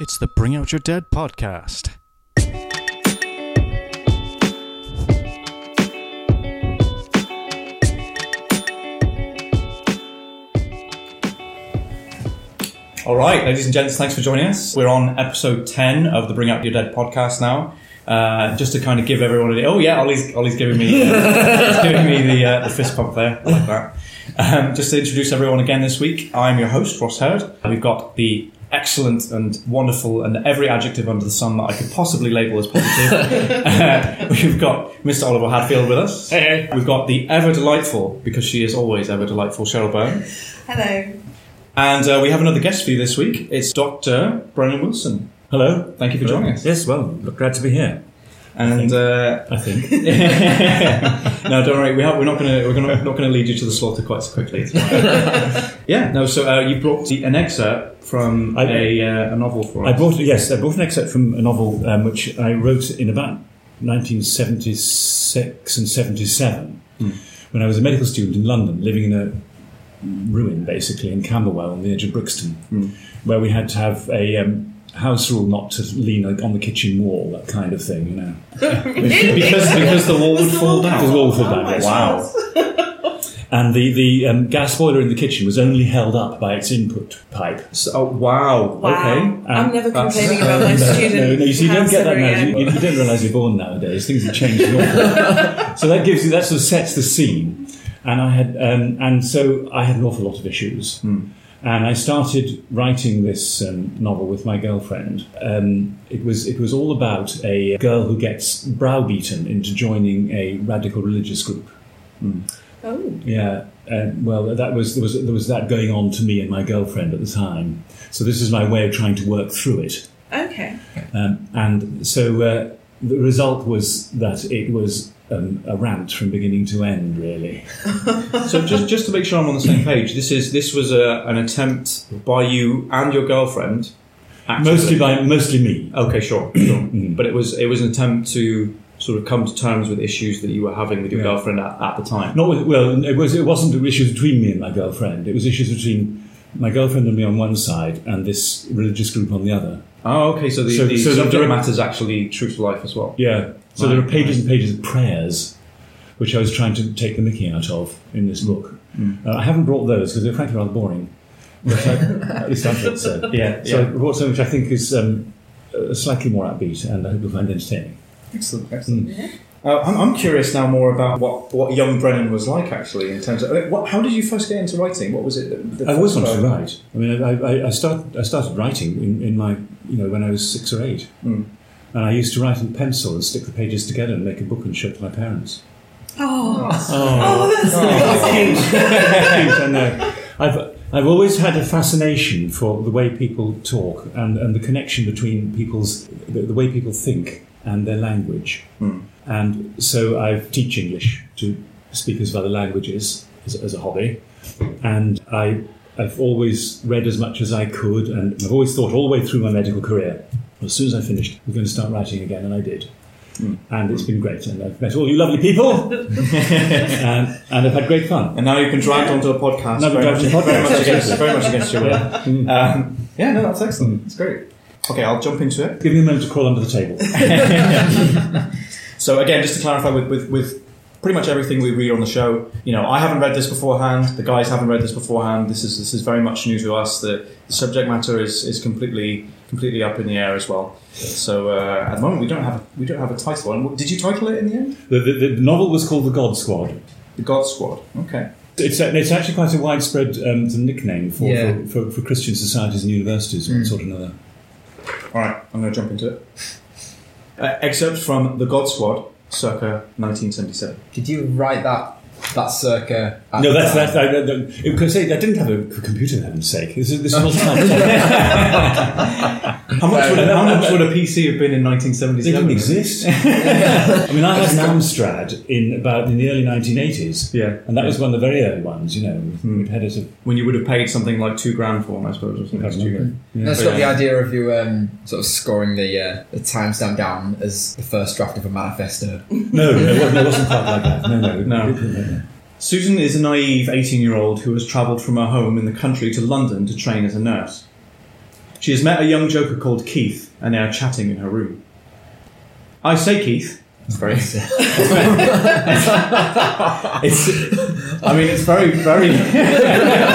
It's the Bring Out Your Dead podcast. All right, ladies and gents, thanks for joining us. We're on episode 10 of the Bring Out Your Dead podcast now. Uh, just to kind of give everyone a oh yeah, Ollie's, Ollie's giving me uh, he's giving me the uh, the fist pump there. I like that. Um, just to introduce everyone again this week, I'm your host Ross Hurd. We've got the excellent and wonderful and every adjective under the sun that I could possibly label as positive. uh, we've got Mr. Oliver Hadfield with us. Hey, hey. We've got the ever delightful, because she is always ever delightful, Cheryl Byrne. Hello. And uh, we have another guest for you this week. It's Dr. Brennan Wilson. Hello. Thank you for joining us. Yes, well, look, glad to be here. And uh, I think. no, don't worry. We have, we're not going to we're gonna, not going to lead you to the slaughter quite so quickly. Yeah. No. So uh, you brought the, an excerpt from I- a, uh, a novel for us. I brought yes, I brought an excerpt from a novel um, which I wrote in about 1976 and 77 when I was a medical student in London, living in a ruin basically in Camberwell on the edge of Brixton, where we had to have a um, house rule not to lean on the kitchen wall, that kind of thing, you know. because because the wall would fall down. The wall would fall down. my. Wow. And the, the um, gas boiler in the kitchen was only held up by its input pipe. So, oh, wow. Wow. Okay. I'm never complaining about my No, student. no, no, you see, you don't get that now. You, you don't realise you're born nowadays. Things have changed an awful lot. So that gives you, that sort of sets the scene. And I had, um, and so I had an awful lot of issues. And I started writing this um, novel with my girlfriend. Um, it was it was all about a girl who gets browbeaten into joining a radical religious group. Oh. Yeah. Uh, well, that was there was there was that going on to me and my girlfriend at the time. So this is my way of trying to work through it. Okay. Um, and so uh, the result was that it was um, a rant from beginning to end, really. So just just to make sure I'm on the same page, this is this was a, an attempt by you and your girlfriend. actively- Mostly by mostly me. Okay, sure, sure. But it was it was an attempt to sort of come to terms with issues that you were having with your Yeah. girlfriend at, at the time. Not with, well, it was it wasn't issues between me and my girlfriend. It was issues between my girlfriend and me on one side and this religious group on the other. Oh, okay. So the, So- the so the subject direct- matter is actually true to life as well. Yeah. So Right, there are pages and pages of prayers, which I was trying to take the mickey out of in this book. Uh, I haven't brought those because they're frankly rather boring. But I, at least I thought so. Yeah, So I yeah. brought something which I think is um, uh, slightly more upbeat and I hope you'll find entertaining. Excellent, excellent. Uh, I'm, I'm curious now more about what, what young Brennan was like actually in terms of what, how did you first get into writing? What was it? That, that I always wanted to started? write. I mean, I, I, I, start, I started writing in, in my, you know, when I was six or eight. Mm. And I used to write in pencil and stick the pages together and make a book and show it to my parents. Oh. Oh, that's nice. I know. I've, I've always had a fascination for the way people talk and, and the connection between people's, the, the way people think and their language. And so I teach English to speakers of other languages as, as a hobby. And I, I've always read as much as I could, and I've always thought all the way through my medical career, as soon as I finished, I'm going to start writing again, and I did. And it's been great, and I've met all you lovely people, and, and I've had great fun. And now you can been dragged onto a podcast. Now very, we're much, dragged onto a very much podcast. against very much against your will. Yeah. Mm. Um, yeah, no, that's excellent. It's great. Okay, I'll jump into it. Give me a moment to crawl under the table. So again, just to clarify, with, with, with pretty much everything we read on the show, you know, I haven't read this beforehand. The guys haven't read this beforehand. This is this is very much new to us. The, the subject matter is, is completely completely up in the air as well. So uh, at the moment, we don't have a, we don't have a title. And did you title it in the end? The, the, the novel was called The God Squad. The God Squad. Okay. It's, a- it's actually quite a widespread um, nickname for, Yeah. for, for, for Christian societies and universities, one sort or another. All right, I'm going to jump into it. Uh, excerpt from The God Squad, circa 1977. Did you write that that circa? No, the that's that. I, I, because I didn't have a computer, for heaven's sake. This is this is all time. How much, would, how much would a PC have been in They 1977? didn't exist. I mean, I had an Amstrad in about in the early 1980s. Yeah. and that was one of the very early ones. You know, it had a When you would have paid something like two grand for one, I suppose, or something can't stupid. Yeah. That's But got the idea of you um, sort of scoring the uh, the timestamp down as the first draft of a manifesto. No, no, it wasn't- it wasn't quite like that. No, no, No. no. Susan is a naive 18 year old who has travelled from her home in the country to London to train as a nurse. She has met a young joker called Keith, and they are chatting in her room. I say, Keith. It's very. it's. I mean, it's very, very.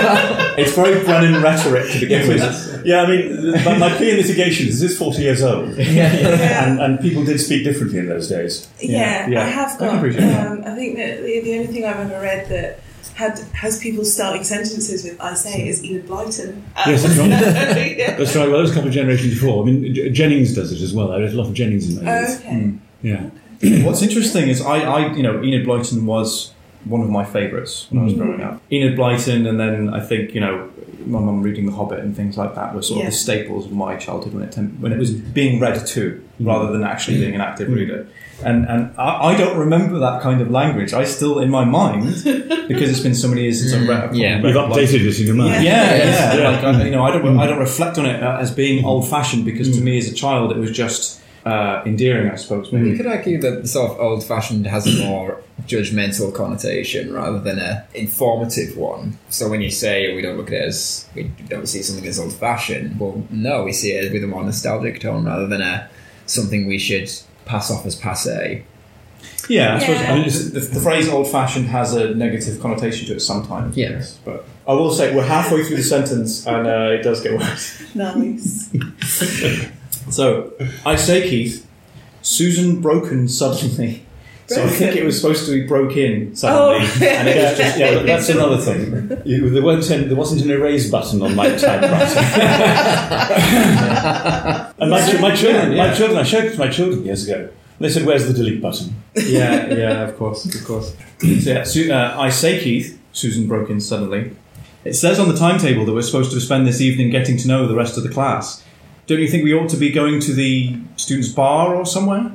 it's very Brennan rhetoric to begin with. Yeah, I mean, my, my plea in litigation is this 40 years old. Yeah. And, and people did speak differently in those days. Yeah, Yeah. I have I can got. appreciate that. um, I think that the, the only thing I've ever read that had has people starting sentences with "I say" is Enid Blyton. Um, Yes, that's right. yeah. That's right, well, that was a couple of generations before. I mean, Jennings does it as well. I read a lot of Jennings in my Oh, youth. okay. Yeah. What's interesting is I, I, you know, Enid Blyton was one of my favourites when I was hmm. growing up. Enid Blyton, and then I think you know, my mum reading The Hobbit and things like that were sort Yeah. of the staples of my childhood when it tem- when it was being read to, hmm. rather than actually being an active hmm. reader. And and I, I don't remember that kind of language. I still in my mind because it's been so many years since I've read. Yeah. You've updated it in your mind. Yeah, Yes. yeah. Yeah. Like, I, you know, I don't, I don't reflect on it uh, as being old-fashioned because to me, as a child, it was just uh, endearing, I suppose. Maybe. You could argue that the sort of old fashioned has a more judgmental connotation rather than a informative one. So when you say we don't look at it as we don't see something as old fashioned, well no, we see it with a more nostalgic tone rather than a something we should pass off as passe. Yeah, I suppose Yeah. I mean, the, the phrase "old-fashioned" has a negative connotation to it sometimes. Yeah. yes, but I will say we're halfway through the sentence and uh, it does get worse. Nice. So I say, Keith, Susan broken suddenly. So I think it was supposed to be broke in suddenly, Oh. and it was just Yeah, that's another thing. There, weren't any, there wasn't an erase button on my typewriter. and my, my children, Yeah, yeah. my children, I showed it to my children years ago. They said, "Where's the delete button?" yeah, yeah, of course, of course. So yeah, Su- uh, I say, Keith, Susan broke in suddenly. It says on the timetable that we're supposed to spend this evening getting to know the rest of the class. Don't you think we ought to be going to the students' bar or somewhere?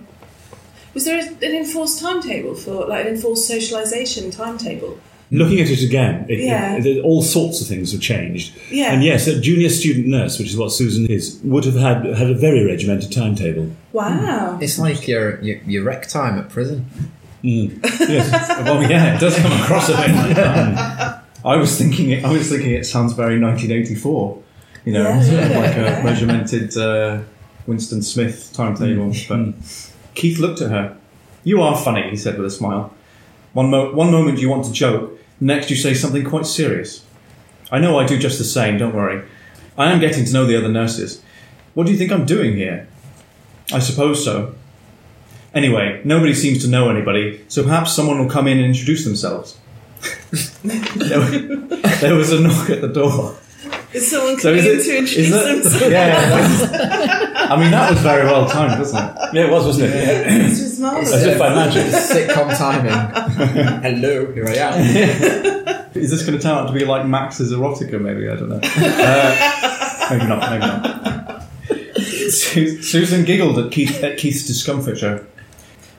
Was there an enforced timetable for like an enforced socialisation timetable? Looking at it again, it, Yeah. it- it- all sorts of things have changed. Yeah. And yes, a junior student nurse, which is what Susan is, would have had had a very regimented timetable. Wow. Hmm. It's like your your, your rec time at prison. Hmm. Yes. Well, yeah, it does come across a bit like that. Hmm. I was thinking, it, I was thinking, it sounds very 1984. You know, Yeah, sort of like a regimented uh, Winston Smith timetable. But Keith looked at her. "You are funny," he said with a smile. One, mo- one moment you want to joke, next you say something quite serious. I know I do just the same. Don't worry. I am getting to know the other nurses. What do you think I'm doing here? I suppose so. Anyway, nobody seems to know anybody, so perhaps someone will come in and introduce themselves. there was a knock at the door. Is someone So coming is in it- to is introduce that- themselves? Yeah, yeah, that's- I mean that was very well timed, wasn't it? Yeah, it was, wasn't it? This was As marvellous. if by magic. Sitcom timing. Hello, here I am. Is this going to turn out to be like Max's erotica? Maybe I don't know. Uh, maybe not. Maybe not. Susan giggled at, Keith, at Keith's discomfiture.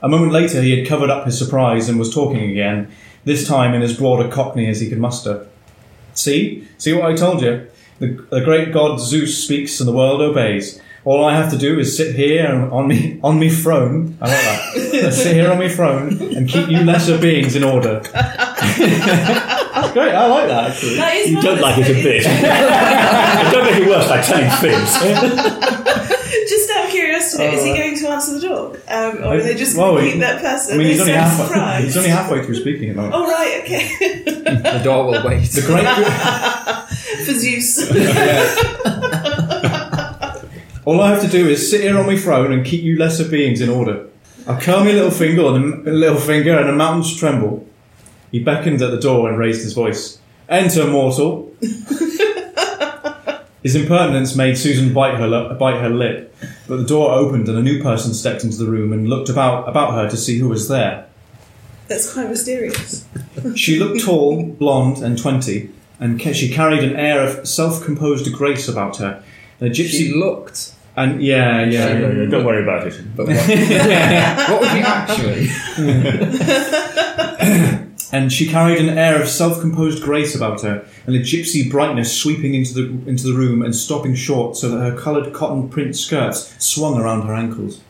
A moment later, he had covered up his surprise and was talking again. This time in as broad a Cockney as he could muster. See, see what I told you. The, the great god Zeus speaks and the world obeys. All I have to do is sit here on me on me throne. I like that. sit here on me throne and keep you lesser beings in order. That's great. I like that actually. That is You don't like it a bit. And don't make it worse by telling fibs. Just out of is he going to answer the door, um, or are they just Well, going to he- keep that person? I mean, he's only so halfway. surprised. He's only halfway through speaking at the moment. Oh right, okay. The door will wait. The great. For Zeus. All I have to do is sit here on my throne and keep you lesser beings in order. I curl my little finger and a little finger, and the mountains tremble. He beckoned at the door and raised his voice. Enter, mortal. His impertinence made Susan bite her li- bite her lip, but the door opened and a new person stepped into the room and looked about about her to see who was there. That's quite mysterious. She looked tall, blonde, and twenty, and ca- she carried an air of self-composed grace about her. A gypsy She looked. And yeah, yeah. Yeah, yeah, Don't worry about it. But what, what would you actually? And she carried an air of self-composed grace about her, and a gypsy brightness sweeping into the into the room and stopping short, so that her coloured cotton print skirts swung around her ankles.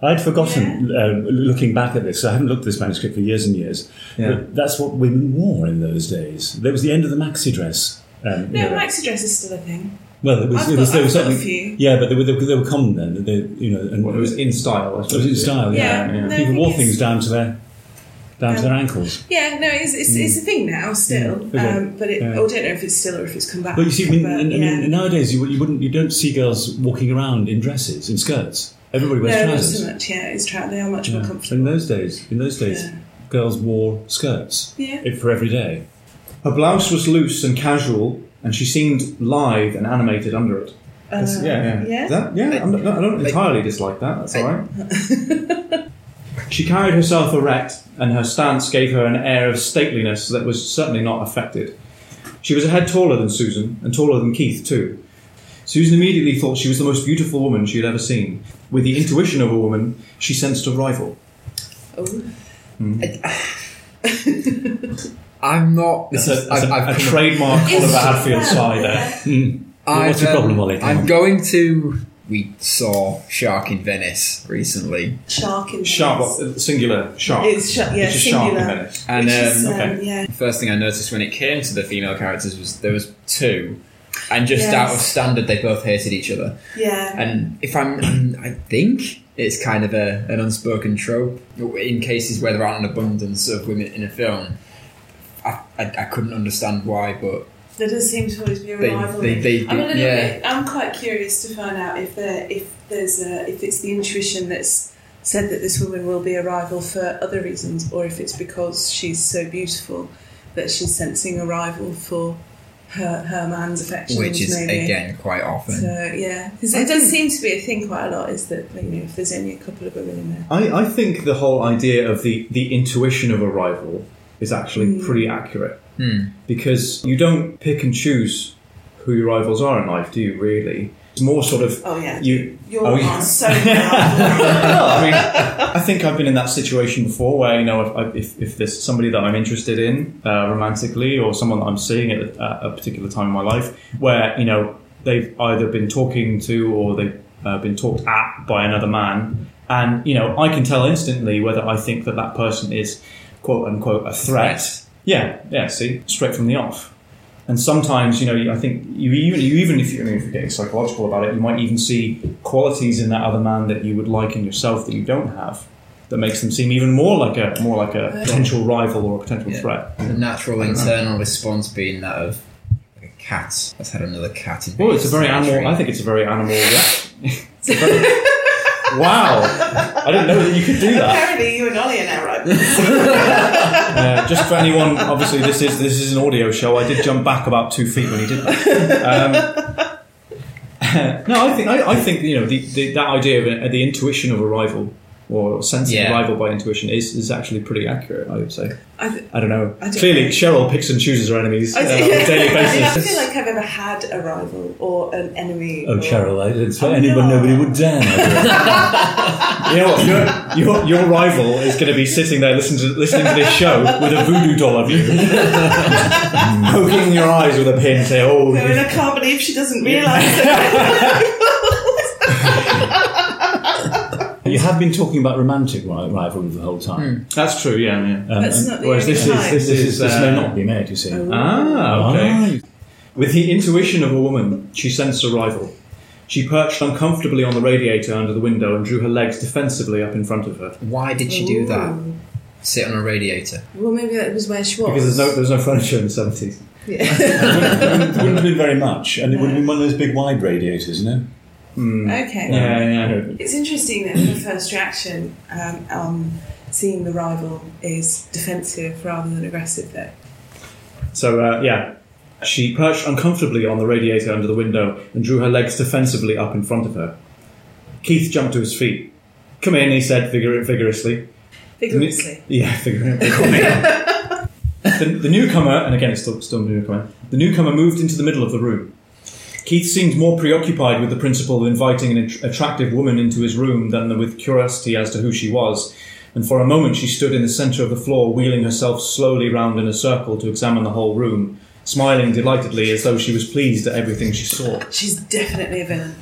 I'd forgotten, uh, looking back at this, I haven't looked at this manuscript for years and years, Yeah. but that's what women wore in those days. There was the end of the maxi dress. Um, No, know, maxi dress is still a thing. well, it was, I've it was, got- there was I've got a something. few. Yeah, but they were, they were, they were common then. They, you know, and Well, it was in style. I it was in style. Yeah, Yeah, yeah. no, people wore things down to their down to Um, their ankles. Yeah, no, it's, it's, it's a thing now still, Mm, okay. um, but it, Yeah. I don't know if it's still or if it's come back. But you see, I mean, but, and- I mean, nowadays you, you wouldn't, you don't see girls walking around in dresses, in skirts. Everybody wears no, not trousers. so much. Yeah, it's tra- they are much Yeah. more In those days, in those days, Yeah. girls wore skirts Yeah. for every day. Her blouse was loose and casual, and she seemed lithe and animated under it. Uh, yeah, yeah. yeah. That, yeah, I'm, not- I don't entirely dislike that. That's all right. she carried herself erect, and her stance gave her an air of stateliness that was certainly not affected. She was a head taller than Susan, and taller than Keith, too. Susan immediately thought she was the most beautiful woman she had ever seen. With the intuition of a woman, she sensed a rival. Oh. I'm not. This It's is, a, it's I've, a trademark It's- Oliver Hadfield yeah, side there. yeah. What's your problem, um, Ollie? I'm on. going to. We saw Shark in Venice recently, Shark in Shark, Venice. what, singular shark. It's sh- yeah, It's a shark in. Venice. and Which is, um, um, okay. yeah. first thing I noticed when it came to the female characters was there was two, and just Yes. out of standard, they both hated each other. Yeah. And if I'm, I think it's kind of a, an unspoken trope in cases where there aren't an abundance of women in a film. I, I, I couldn't understand why, but There does seem to always be a They- rivalry. they- they- I'm a little yeah. bit. I'm quite curious to find out if there, if there's a, if it's the intuition that's said that this woman will be a rival for other reasons, or if it's because she's so beautiful that she's sensing a rival for her her man's affections. which is maybe. again quite often. So yeah, 'Cause it does seem to be a thing quite a lot. Is that you know if there's only a couple of women in there. I, I think the whole idea of the, the intuition of a rival is actually hmm. pretty accurate Hmm. because you don't pick and choose who your rivals are in life, do you? Really, it's more sort of Oh yeah, you. you're oh, yeah. so no, I mean, I think I've been in that situation before where, you know, if, I- if, if there's somebody that I'm interested in uh, romantically or someone that I'm seeing at a, at a particular time in my life where, you know, they've either been talking to or they've uh, been talked at by another man. And, you know, I can tell instantly whether I think that that person is quote unquote a threat. Yeah, yeah, see, straight from the off. And sometimes, you know, I think you even, you even if, you, I mean, if you're getting psychological about it, you might even see qualities in that other man that you would like in yourself that you don't have, that makes them seem even more like a more like a potential rival or a potential Yeah. threat. The natural internal response being that of like a cat that's had another cat in Well, it's a very cemetery. animal. I think it's a very animal reaction. It's a very- wow, I didn't know that you could do that. Apparently, you and Ollie are now right. Uh, just for anyone, obviously this is this is an audio show. I did jump back about two feet when he did that. Um, no, I think I, I think you know the, the, that idea of it, the intuition of a rival or sensing Yeah. a rival by intuition is, is actually pretty accurate. I would say. I, th- I don't know. I don't Clearly, know. Cheryl picks and chooses her enemies uh, on a daily I basis. feel like I've ever had a rival or an enemy. Oh, or, Cheryl, I didn't Oh, anyone, no. nobody would dare. You know what? Your, your, your rival is going to be sitting there listening to, listening to this show with a voodoo doll of you, poking your eyes with a pin, say, "Oh, No, and I can't believe she doesn't realise that. you have been talking about romantic ri- rivalry the whole time. that's true." Yeah, yeah. Um, and- whereas this is time. this, this, is, this uh, may not be made. You see. Ah, okay. Ah, With the intuition of a woman, she sensed a rival. She perched uncomfortably on the radiator under the window and drew her legs defensively up in front of her. Why did she do that? Ooh. Sit on a radiator. Well, maybe that was where she was. Because there's no there's no furniture in the seventies. Yeah. it wouldn't have been very much, and it would have been one of those big wide radiators, you know. Okay. Yeah, yeah. It's interesting that her first reaction um, on seeing the rival is defensive rather than aggressive, though. So uh, yeah, she perched uncomfortably on the radiator under the window and drew her legs defensively up in front of her. Keith jumped to his feet. "Come in," he said vigor- vigorously. Vigorously. Yeah, vigorously. Come in. the, the newcomer, and again, it's still, still a newcomer. The newcomer moved into the middle of the room. Keith seemed more preoccupied with the principle of inviting an attractive woman into his room than with curiosity as to who she was. And for a moment, she stood in the centre of the floor, wheeling herself slowly round in a circle to examine the whole room, smiling delightedly as though she was pleased at everything she saw. She's definitely a villain.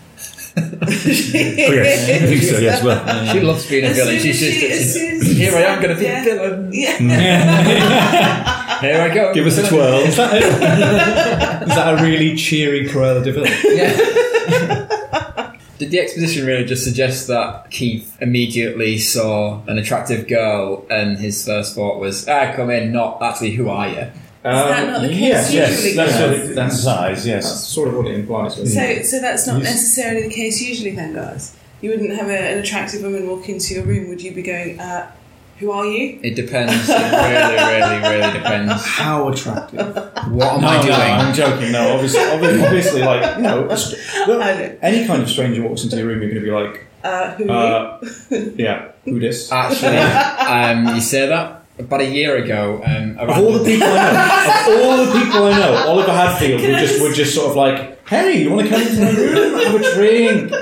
Oh, yes, I think so. Yes, well, She loves being a villain. She's as she- just as she here. I am going to be yeah. a villain. Yeah. Mm. Here I go. Give us a twirl. Is that, a, is that a really cheery Cruella de Vil? Yeah. Did the exposition really just suggest that Keith immediately saw an attractive girl and his first thought was, ah, come in, not actually, who are you? that not the case yes, yes, usually? that's what Yeah. it That's- implies. That's Yes, sort of what it implies. doesn't? So, so that's not Yes. necessarily the case usually, then, guys. You wouldn't have a, an attractive woman walk into your room. Would you be going, uh, "Who are you?" It depends. It really, really, really depends. How attractive? What am No, I no, doing? I'm joking. No, obviously, obviously, obviously like you know, a str- well, I know. any kind of stranger walks into your room, you're going to be like, Uh, who are you? uh, yeah, who this? Actually, um, you say that about a year ago. Um, Of all the people I know, of all the people I know, Oliver Hadfield Can would just just- would just sort of like, hey, you want to come into my room, have a drink? Do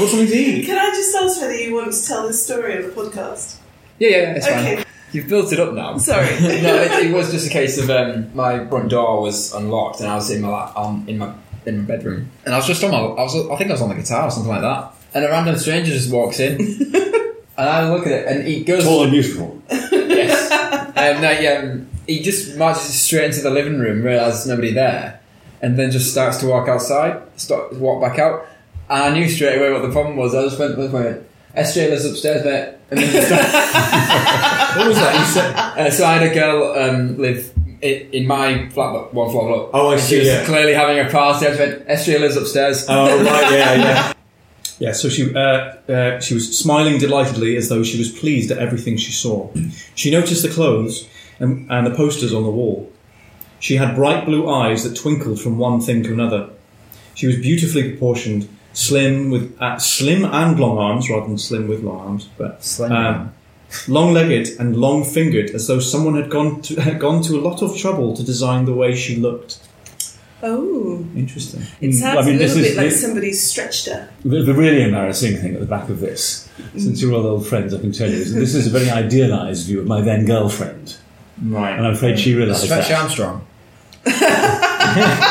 you want something to eat? Can I just ask whether you want to tell this story on the podcast? Yeah, yeah, it's Okay. fine. You've built it up now. Sorry. no, it, it was just a case of um, my front door was unlocked and I was in my la- um, in my in my bedroom and I was just on my I was I think I was on the guitar or something like that and a random stranger just walks in and I look at it and he goes tall and beautiful. yes and no, yeah, um, he just marches straight into the living room realizes nobody there and then just starts to walk outside start walk back out and I knew straight away what the problem was I just went, went, went SJ lives upstairs mate and then What was that? You said, uh, so I had a girl um, live i- in my flat, but one floor up. Oh, I And see, She was yeah. clearly having a party. I went, SJ lives upstairs. oh right, yeah, yeah. Yeah, so she uh, uh, she was smiling delightedly as though she was pleased at everything she saw. She noticed the clothes and, and the posters on the wall. She had bright blue eyes that twinkled from one thing to another. She was beautifully proportioned, slim with uh, slim and long arms rather than slim with long arms, but um, long-legged and long-fingered, as though someone had gone to had gone to a lot of trouble to design the way she looked. Oh, Interesting. it Mm, sounds I mean, a this little is bit like the- somebody's stretched her. The, the really embarrassing thing at the back of this, since you're all old friends, I can tell you, is that this is a very idealised view of my then girlfriend, Right. and I'm afraid she realised Stretch that. Armstrong.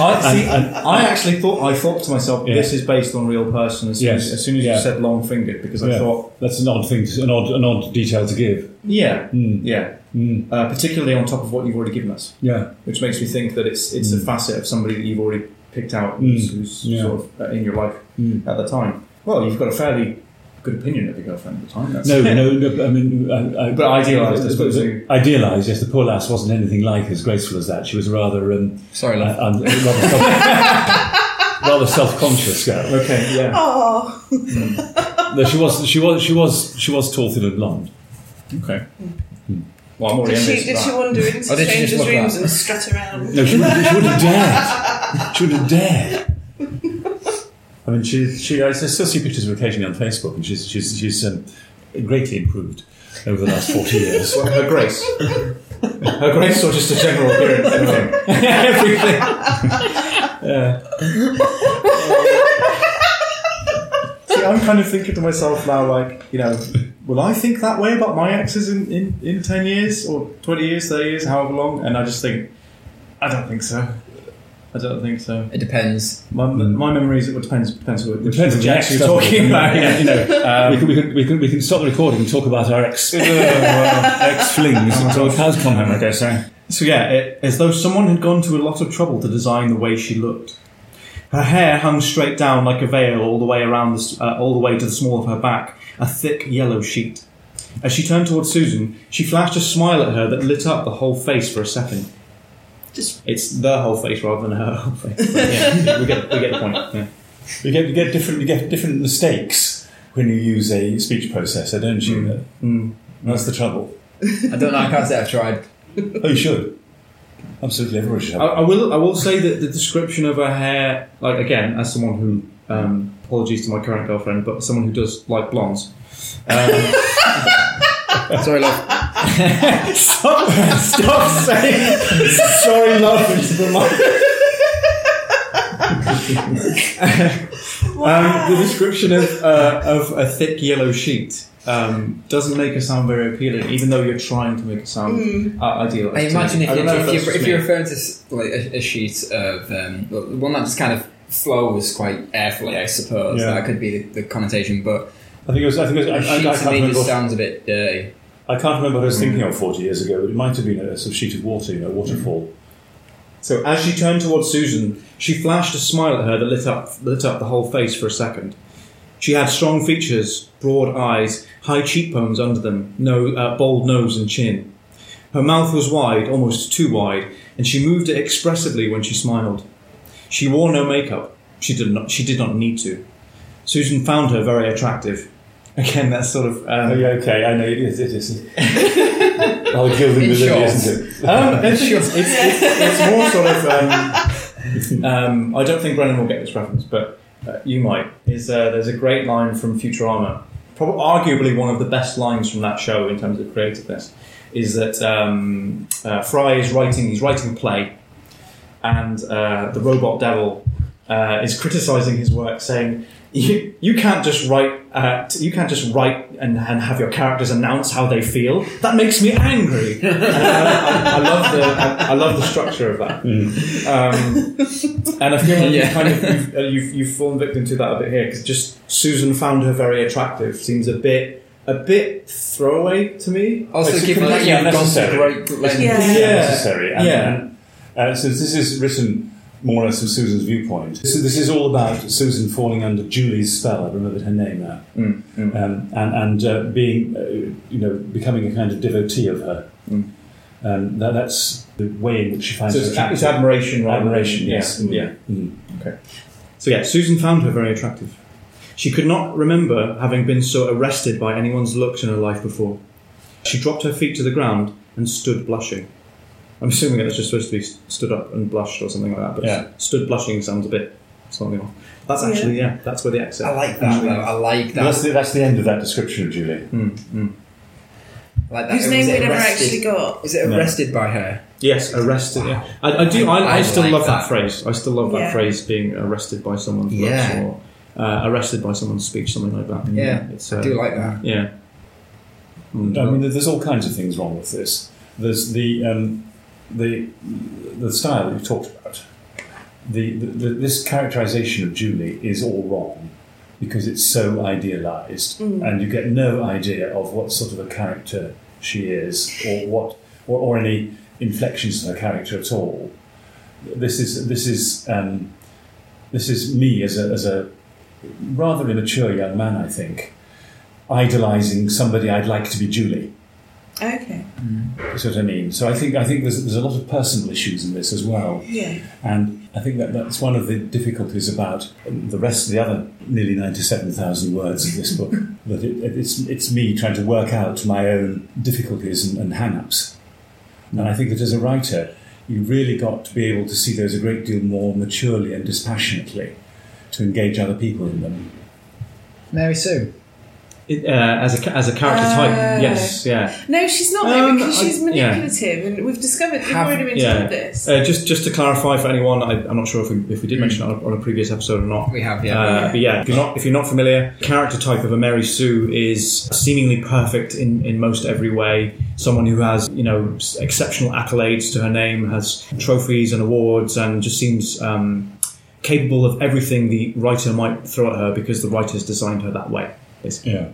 I see. And- and- I actually thought I thought to myself, Yeah. this is based on real person. As soon Yes. as, as, soon as Yeah. you said long fingered, because I Yeah. thought, That's an odd thing, to, an odd, an odd detail to give. yeah, Mm. yeah, Mm. uh, particularly on top of what you've already given us, Yeah, which makes me think that it's it's a facet of somebody that you've already picked out who's, Mm. who's Yeah. sort of uh, in your life Mm. at the time. Well, you've got a fairly good opinion of your girlfriend at the time. That's No, no, no. I mean, I, I, But idealised, I suppose. Idealised, yes. The poor lass wasn't anything like as graceful as that. She was rather, um, Sorry, uh, um, rather, self, rather self-conscious girl. Okay, yeah. Oh, No, she was, she was, she was, she was tall, thin, and blonde. Okay. Well, I'm already did she, did she wander into Oh, did she just strangers' rooms and strut around? No, she wouldn't, she wouldn't have dared. She wouldn't have dared. I mean, she, she, I still see pictures of her occasionally on Facebook, and she's, she's, she's um, greatly improved over the last 40 years. Well, her grace. her grace or just a general appearance? Everything. Everything. See, I'm kind of thinking to myself now, like, you know, will I think that way about my exes in, in, in 10 years or 20 years, 30 years, however long? And I just think, I don't think so. I don't think so. It depends. My, my memories, it depends, depends what, which, Depends on which the ex ex, you're talking about. Yeah. You know, Um, we, can, we, can, we, can, we can stop the recording and talk about our ex, ex flings until cows come home, I guess. eh? So yeah, it, as though someone had gone to a lot of trouble to design the way she looked. Her hair hung straight down like a veil all the way around, the, uh, all the way to the small of her back, a thick yellow sheet. As she turned towards Susan, she flashed a smile at her that lit up the whole face for a second. Just- it's the whole face rather than her whole face. But yeah, we get we get the point. Yeah. You get, you get different you get different mistakes when you use a speech processor, don't you? Mm. That's the trouble. I don't know. I can't say I've tried. Oh, you should. Absolutely, everyone should. I, I will. I will say that the description of her hair, like again, as someone who, um, apologies to my current girlfriend, but someone who does like blondes. Um, Sorry, love. Stop! Stop saying sorry, love. into the mic. um, the description of uh, of a thick yellow sheet um, doesn't make it sound very appealing, even though you're trying to make it sound uh, ideal. I imagine if, I don't you, know if, that's you're, if you're referring to like a, a sheet of um, one that just kind of flows quite airfully, I suppose Yeah. that could be the, the connotation. But I think it was. I think it was. I, I, I sheet can't to me remember. just sounds a bit dirty. I can't remember what I was thinking of 40 years ago, but it might have been a sort of sheet of water, you know, waterfall. So as she turned towards Susan, she flashed a smile at her that lit up lit up the whole face for a second. She had strong features, broad eyes, high cheekbones under them, no, uh, bold nose and chin. Her mouth was wide, almost too wide, and she moved it expressively when she smiled. She wore no makeup. She did not. She did not need to. Susan found her very attractive. Again, that's sort of. Um, Oh, yeah, okay, I know it is. It is. I'll give them In with it, short. isn't it? Um, it's, it's, it's, it's more sort of. Um, um, I don't think Brennan will get this reference, but uh, you might. Is uh, there's a great line from Futurama, probably arguably one of the best lines from that show in terms of creativeness. Is that um, uh, Fry is writing? He's writing a play, and uh, the robot devil uh, is criticizing his work, saying. You, you can't just write uh, you can't just write and, and have your characters announce how they feel. That makes me angry. And I, I, I love the I, I love the structure of that. Um, and I feel like Yeah. you've kind of you've, uh, you've, you've fallen victim to that a bit here because just Susan found her very attractive seems a bit a bit throwaway to me. Also, It's given that you've gone to great lengths. Yeah. Yeah. necessary. And, Yeah. uh, so this is written more or less from Susan's viewpoint. This, this is all about Susan falling under Julie's spell. I remembered her name now, Mm, mm. um, and and uh, being, uh, you know, becoming a kind of devotee of her. Mm. Um, that, that's the way in which she finds So her it's, attractive. it's admiration, rather than- Admiration, yeah, yes. yeah. Mm. So yeah, Susan found her very attractive. She could not remember having been so arrested by anyone's looks in her life before. She dropped her feet to the ground and stood blushing. I'm assuming that's just supposed to be stood up and blushed or something like that, but Yeah. stood blushing sounds a bit something off. That's actually yeah, that's where the accent. I like that. though. I like that. That's the, that's the end of that description of Julie. Mm, mm. Like that. Whose name we never actually got. Is it No. arrested by her? Yes, arrested. Yeah, I, I do. I, I, I still like love that. that. phrase. I still love that phrase, being arrested by someone's looks Yeah. or uh, arrested by someone's speech, something like that. Yeah, it's, I uh, do like that. Yeah. Mm. I mean, there's all kinds of things wrong with this. There's the um, the the style that you talked about. The, the, the this characterization of Julie is all wrong because it's so idealized, and you get no idea of what sort of a character she is, or what, or, or any inflections in her character at all. This is this is um, this is me as a as a rather immature young man, I think, idolizing somebody I'd like to be Julie. Okay. Mm. That's what I mean. So I think I think there's, there's a lot of personal issues in this as well, Yeah. and I think that that's one of the difficulties about the rest of the other nearly ninety-seven thousand words of this book. that it, it's it's me trying to work out my own difficulties and, and hang-ups, and I think that as a writer, you really got to be able to see those a great deal more maturely and dispassionately to engage other people in them. Mary Sue. It, uh, as a as a character Uh, type, yes, yeah. No, she's not Um, though because I- she's yeah. manipulative, and we've discovered we've Have- already been yeah. told this. Uh, just just to clarify for anyone, I, I'm not sure if we, if we did mention it on a, previous episode or not. We have, yeah. Uh, but yeah, if you're not if you're not familiar, character type of a Mary Sue is seemingly perfect in, in most every way. Someone who has you know exceptional accolades to her name, has trophies and awards, and just seems um, capable of everything the writer might throw at her because the writer's designed her that way. Basically. Yeah.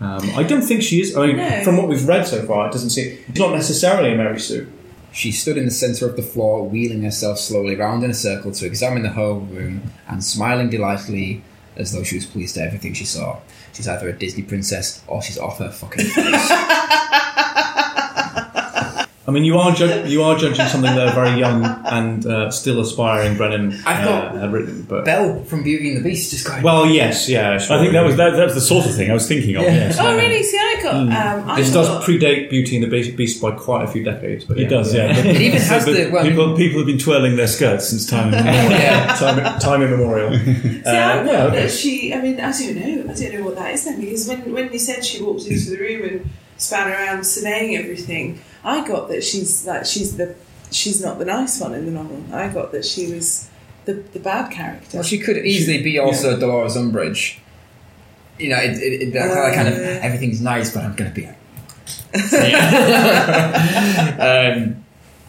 Um, I don't think she is. I mean, No. from what we've read so far, it doesn't seem. It's not necessarily a Mary Sue. She stood in the centre of the floor, wheeling herself slowly round in a circle to examine the whole room and smiling delightfully as though she was pleased at everything she saw. She's either a Disney princess or she's off her fucking face. I mean, you are ju- you are judging something that a very young and uh, still aspiring Brennan I've got uh, had written, but Belle from Beauty and the Beast just going. well, yes, yeah. Sure. I think that was that, that's the sort of thing I was thinking of. Yeah. Yes. oh, really? See, I got. Um, I This does got, predate Beauty and the Beast- Beast by quite a few decades, but It yeah. does, yeah. It even has But the- well, I people. people have been twirling their skirts since time immemorial. yeah. time, time immemorial. See, I Uh, thought yeah, okay. that she. I mean, I don't know. I don't know what that is then because when when you said she walked into the room and span around surveying everything, I got that she's like she's the she's not the nice one in the novel. I got that she was the the bad character. Well, she could easily be also Dolores Umbridge. You know, it, it, it, that kind of Uh. everything's nice, but I'm going to be. A... Um,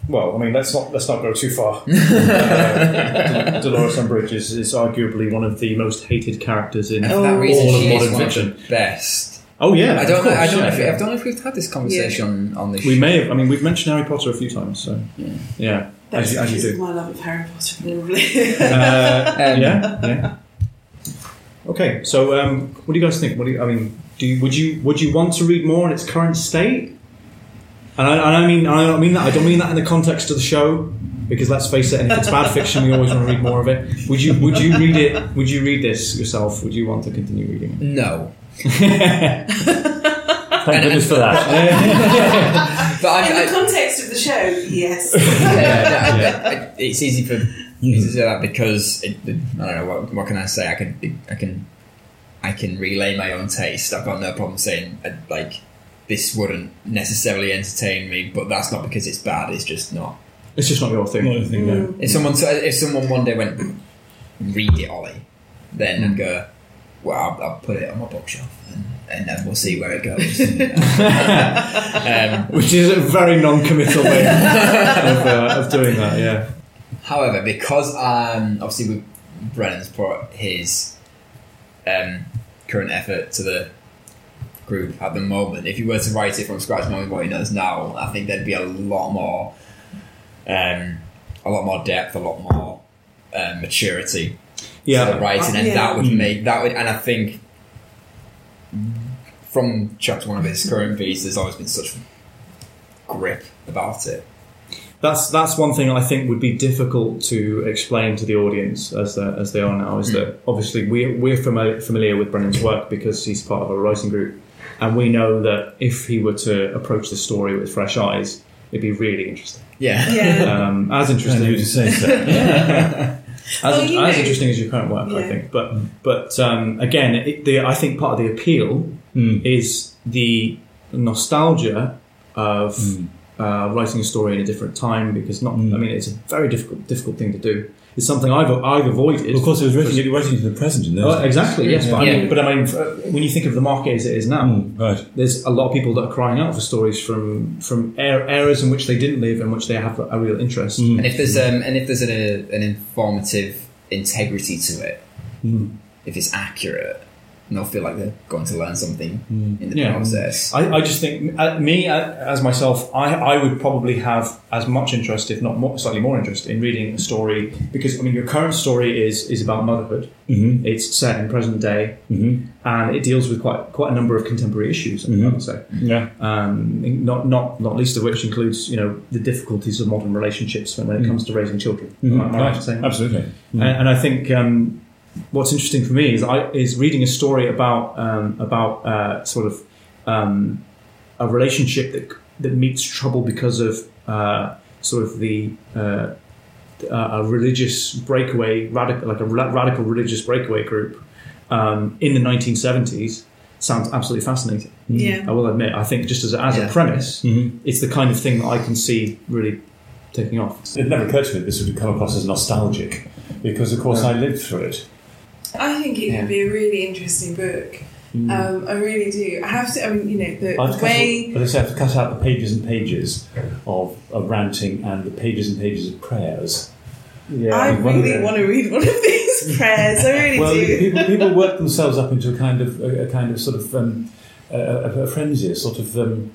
well, I mean, let's not let's not go too far. uh, Dolores Umbridge is, is arguably one of the most hated characters in Oh. all of modern fiction. the best. Oh yeah, I don't of know. course, I don't know. yeah, If, yeah. I don't know if we've had this conversation on, on this. We show. may have. I mean, we've mentioned Harry Potter a few times, so Yeah. yeah, That's as you, as you do. my love of Harry Potter, probably. Uh, Um, yeah, yeah. Okay, so um, what do you guys think? What do you, I mean? Do you, would you would you want to read more in its current state? And I, and I mean I don't mean that I don't mean that in the context of the show because let's face it, and if it's bad fiction, we always want to read more of it. Would you would you read it? Would you read this yourself? Would you want to continue reading it? No. Thank goodness for that. But I, In I, the context of the show, yes. yeah, no, I- I- it's easy for me to say that because it, I don't know what, what can I say. I can I can I can relay my own taste. I've got no problem saying uh, like this wouldn't necessarily entertain me, but that's not because it's bad. It's just not. It's just not your thing. Not a thing, no. If someone if someone one day went read it, Ollie, then I'd go. Well, I'll, I'll put it on my bookshelf and, and then we'll see where it goes. um, Which is a very non-committal way of, uh, of doing that. Yeah. However, because um, obviously we, Brennan's brought his um, current effort to the group at the moment, if you were to write it from scratch, knowing what he knows now, I think there'd be a lot more, um, a lot more depth, a lot more um, maturity Yeah. to the writing, and Yeah. that would Mm. make that would, and I think from chapter one of his current piece, there's always been such grip about it. That's that's one thing I think would be difficult to explain to the audience as they as they are now. Is that obviously we we're familiar, familiar with Brennan's work because he's part of a writing group, and we know that if he were to approach the story with fresh eyes, it'd be really interesting. Yeah. Yeah. Um, as And interesting you to say so. As, Well, as know- interesting as your current work, I think. But but um, again, it, the, I think part of the appeal Mm. is the nostalgia of Mm. uh, writing a story in a different time because not. Mm. I mean, it's a very difficult difficult thing to do. It's something I've I've avoided. Of course, it was writing, writing into the present in those Oh, exactly. Yes, but I Yeah. mean, but I mean, when you think of the market as it is now, Mm, right. there's a lot of people that are crying out for stories from from er- eras in which they didn't live and which they have a real interest. Mm. And if there's um, and if there's an, an informative integrity to it, Mm. if it's accurate, and they'll feel like they're going to learn something Mm. in the Yeah. process. I, I just think uh, me uh, as myself, I, I would probably have as much interest, if not more, slightly more interest, in reading a story because I mean your current story is is about motherhood. Mhm. It's set in present day Mhm. and it deals with quite quite a number of contemporary issues. I Mhm. would say, Yeah. um, not not not least of which includes you know the difficulties of modern relationships when, when it Mm. comes to raising children. Mhm. Am I- right in saying that? Absolutely. And, and I think um, what's interesting for me is I is reading a story about um, about uh, sort of um, a relationship that that meets trouble because of uh, sort of the uh, a religious breakaway radical like a radical religious breakaway group um, in the 1970s sounds absolutely fascinating. Yeah. I will admit. I think just as a, as Yeah. a premise, Mhm. it's the kind of thing that I can see really taking off. It never occurred to me that this would come across as nostalgic, because of course Yeah. I lived through it. I think it Yeah. could be a really interesting book. Mm. Um, I really do. I have to. I mean, you know, the I have cut way. out, as I say, have to cut out the pages and pages of, of ranting and the pages and pages of prayers. Yeah, I really want to read one of these prayers. I really well, do. people, people work themselves up into a kind of a, a kind of sort of um, a, a, a frenzy, a sort of um,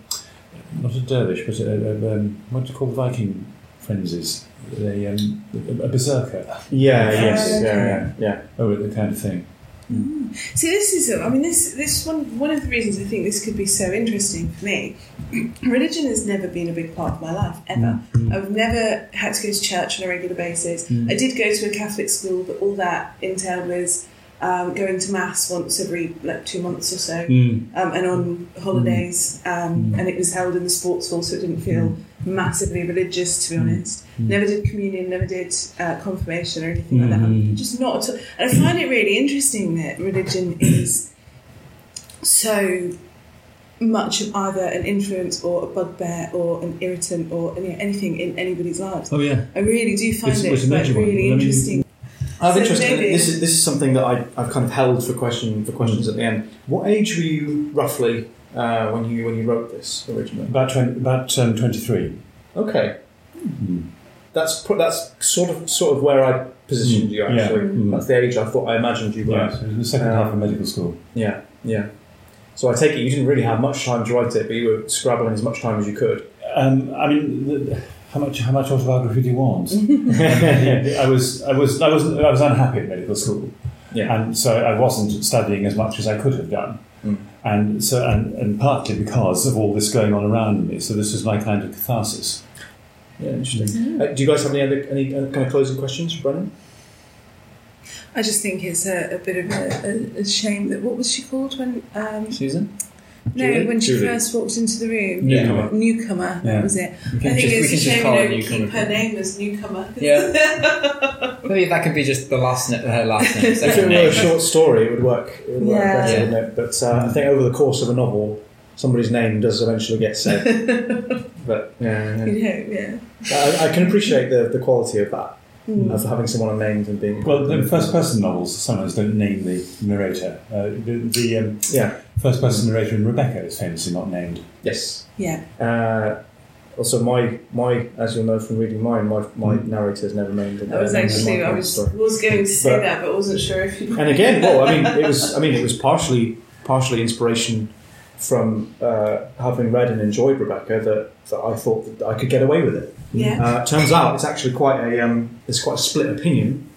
not a dervish, but a, a, um, what do you call the Viking frenzies? A, um, a, a berserker. yeah, yes, yeah, yeah, yeah, yeah. Oh, the kind of thing. See, this is. I mean, this this one one of the reasons I think this could be so interesting for me. Religion has never been a big part of my life ever. Mm. I've never had to go to church on a regular basis. Mm. I did go to a Catholic school, but all that entailed was um, going to mass once every like two months or so. Mm. um, and on holidays, um, Mm. and it was held in the sports hall, so it didn't feel massively religious, to be Mm. honest. Mm. Never did communion, never did uh, confirmation or anything like that. Just not at all. And I find it really interesting that religion is so much of either an influence or a bugbear or an irritant or anything in anybody's lives. Oh yeah. I really do find It's- it it's like, one. really I mean, interesting. I've So interested. maybe- This is this is something that I, I've kind of held for question for questions at the end. What age were you roughly uh, when you when you wrote this originally? About 20, about um, twenty three. Okay, that's put, that's sort of sort of where I positioned Mm, you. yeah, Actually, mm. that's the age I thought I imagined you were. Yeah, so the second Um, half of medical school. Yeah, yeah. So I take it you didn't really have much time to write it, but you were scrabbling as much time as you could. Um, I mean, the, how much how much autobiography do you want? I was I was I was I was unhappy at medical school, Yeah. and so I wasn't studying as much as I could have done, Mm. and so and, and partly because of all this going on around me. So this was my kind of catharsis. Yeah, interesting. Uh, do you guys have any other any uh, kind of closing questions for Brennan? I just think it's a, a bit of a, a, a shame that what was she called when um, Susan? No Julie? when she Julie. first walked into the room Newcomer. newcomer Yeah. that was it We I can think just- we it's can a just shame call you it don't keep her name as newcomer Yeah. Maybe that could be just the last na- her last name, If it were a short story, it would work. It would work better, Yeah. wouldn't it? But uh, I think over the course of a novel, somebody's name does eventually get said. but yeah, you yeah. know yeah I, I can appreciate the, the quality of that, Mm. of having someone unnamed and being. Well, the first person novels sometimes don't name the narrator. Uh, the the um, Yeah. First person narrator in Rebecca is famously not named. Yes. yeah Uh, also, my my as you'll know from reading mine, my my narrator is never named. In, I was uh, actually I was was going to say But- that but wasn't sure if you And again, well, I mean, it was. I mean, it was partially partially inspiration from uh, having read and enjoyed Rebecca that, that I thought that I could get away with it. yeah Uh, turns out it's actually quite a um, there's quite a split opinion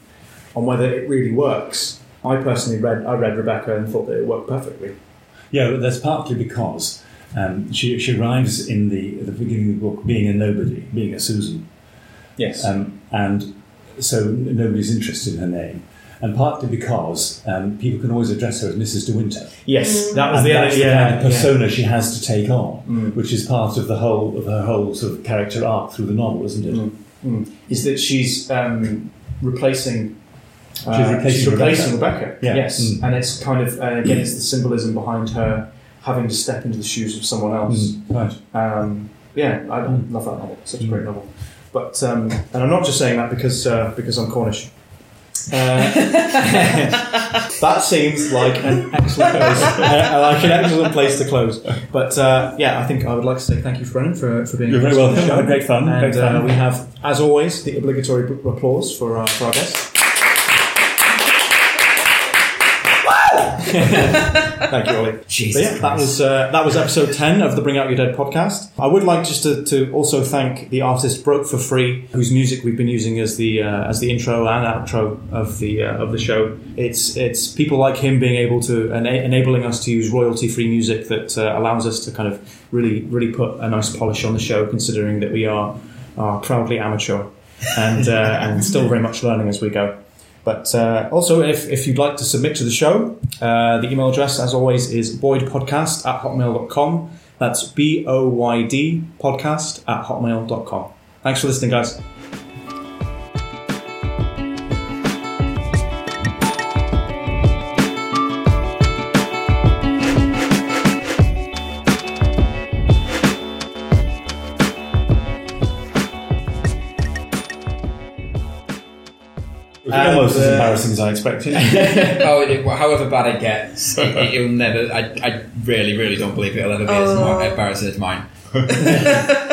on whether it really works. I personally read I read Rebecca and thought that it worked perfectly. Yeah, but that's partly because um, she, she arrives in the the beginning of the book being a nobody, being a Susan, Yes. um, and so nobody's interested in her name. And partly because um, people can always address her as Mrs. De Winter. yes, that was and the that's other the yeah, kind of persona she has to take on, Mm. which is part of the whole of her whole sort of character arc through the novel, isn't it? Mm. Mm. Is that she's um, replacing. Uh, She's replacing she's replacing Rebecca. Yeah. Yes, Mm. and it's kind of uh, again it's the symbolism behind her having to step into the shoes of someone else. Mm, right. Um, yeah, I Mm. love that novel. Such a Mm. great novel. But um, and I'm not just saying that because uh, because I'm Cornish. Uh, that seems like an excellent place, uh, like an excellent place to close. But uh, yeah, I think I would like to say thank you, Brennan, for, for being You're very welcome. Had great fun. And Great fun. Uh, we have, as always, the obligatory applause for our, for our guest. Thank you, Ollie. Jesus But yeah, that was uh, that was episode ten of the Bring Out Your Dead podcast. I would like just to, to also thank the artist Broke for Free, whose music we've been using as the uh, as the intro and outro of the uh, of the show. It's it's people like him being able to ena- enabling us to use royalty free music that uh, allows us to kind of really really put a nice polish on the show, considering that we are are proudly amateur and uh, and still very much learning as we go. But uh, also, if, if you'd like to submit to the show, uh, the email address, as always, is boydpodcast at hotmail.com. That's B O Y D podcast at hotmail.com. Thanks for listening, guys. Almost as embarrassing as I expected. oh, it, however bad it gets, it, it'll never. I, I really, really don't believe it'll ever be as Oh. mo- embarrassing as mine.